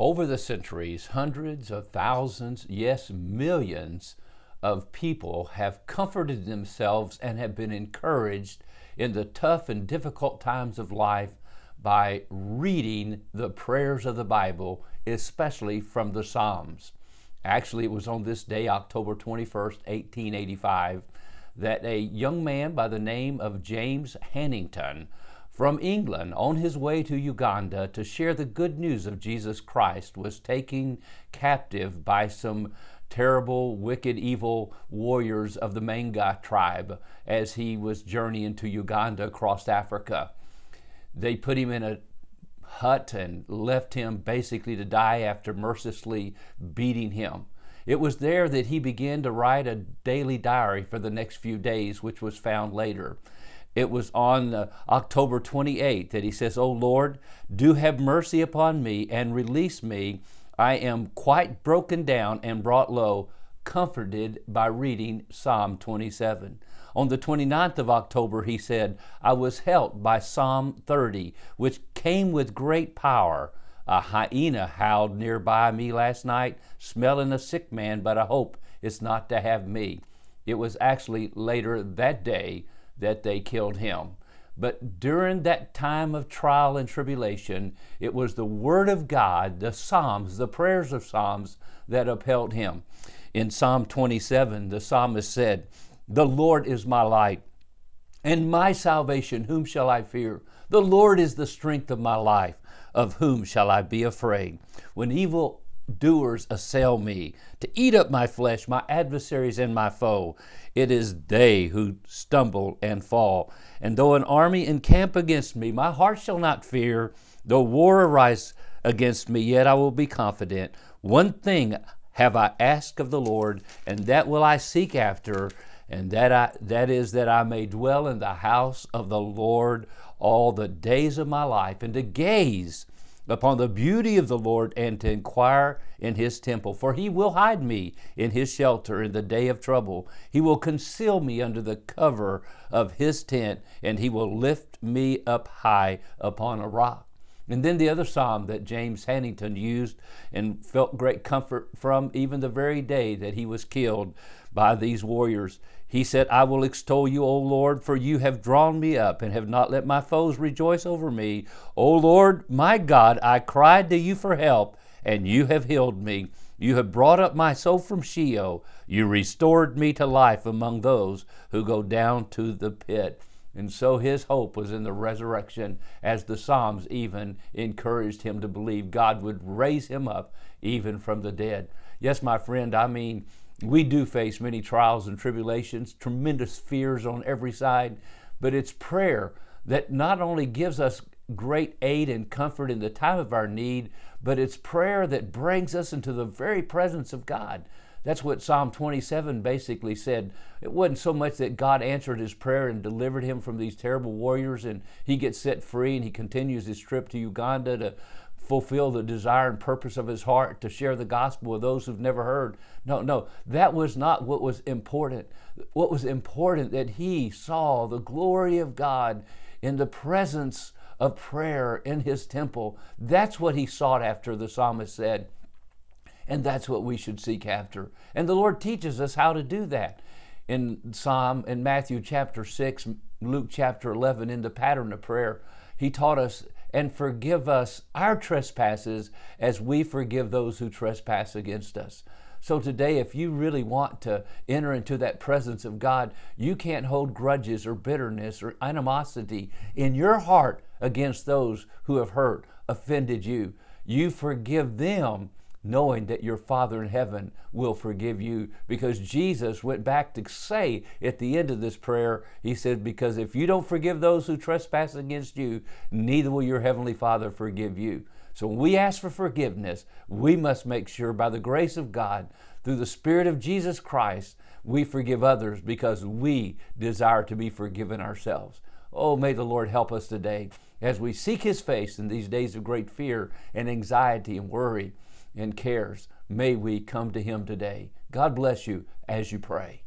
Over the centuries, hundreds of thousands, yes, millions of people have comforted themselves and have been encouraged in the tough and difficult times of life by reading the prayers of the Bible, especially from the Psalms. Actually, it was on this day, October 21st, 1885, that a young man by the name of James Hannington from England on his way to Uganda to share the good news of Jesus Christ was taken captive by some terrible, wicked, evil warriors of the Manga tribe as he was journeying to Uganda across Africa. They put him in a hut and left him basically to die after mercilessly beating him. It was there that he began to write a daily diary for the next few days, which was found later. It was on uh, October 28 that he says, Oh Lord, do have mercy upon me and release me. I am quite broken down and brought low, comforted by reading Psalm 27. On the 29th of October, he said, I was helped by Psalm 30, which came with great power. A hyena howled nearby me last night, smelling a sick man, but I hope it's not to have me. It was actually later that day that they killed him. But during that time of trial and tribulation, it was the Word of God, the Psalms, the prayers of Psalms that upheld him. In Psalm 27, the psalmist said, The Lord is my light and my salvation. Whom shall I fear? The Lord is the strength of my life. Of whom shall I be afraid? When evil doers assail me, to eat up my flesh, my adversaries and my foe. It is they who stumble and fall. And though an army encamp against me, my heart shall not fear. Though war arise against me, yet I will be confident. One thing have I asked of the Lord, and that will I seek after, and that I, that is that I may dwell in the house of the Lord all the days of my life, and to gaze upon the beauty of the Lord and to inquire in his temple. For he will hide me in his shelter in the day of trouble. He will conceal me under the cover of his tent, and he will lift me up high upon a rock. And then the other psalm that James Hannington used and felt great comfort from, even the very day that he was killed by these warriors. He said, I will extol you, O Lord, for you have drawn me up and have not let my foes rejoice over me. O Lord, my God, I cried to you for help, and you have healed me. You have brought up my soul from Sheol. You restored me to life among those who go down to the pit. And so his hope was in the resurrection, as the Psalms even encouraged him to believe God would raise him up even from the dead. Yes, my friend, I mean, we do face many trials and tribulations, tremendous fears on every side, but it's prayer that not only gives us great aid and comfort in the time of our need, but it's prayer that brings us into the very presence of God. That's what Psalm 27 basically said. It wasn't so much that God answered his prayer and delivered him from these terrible warriors and he gets set free and he continues his trip to Uganda to fulfill the desire and purpose of his heart to share the gospel with those who've never heard. No, no, that was not what was important. What was important that he saw the glory of God in the presence of prayer in his temple. That's what he sought after, the psalmist said. And that's what we should seek after. And the Lord teaches us how to do that. In Psalm, in Matthew chapter 6, Luke chapter 11, in the pattern of prayer, he taught us and forgive us our trespasses as we forgive those who trespass against us. So today, if you really want to enter into that presence of God, you can't hold grudges or bitterness or animosity in your heart against those who have hurt, offended you. You forgive them knowing that your Father in heaven will forgive you. Because Jesus went back to say at the end of this prayer, He said, Because if you don't forgive those who trespass against you, neither will your Heavenly Father forgive you. So when we ask for forgiveness, we must make sure by the grace of God, through the Spirit of Jesus Christ, we forgive others because we desire to be forgiven ourselves. Oh, may the Lord help us today as we seek His face in these days of great fear and anxiety and worry and cares. May we come to Him today. God bless you as you pray.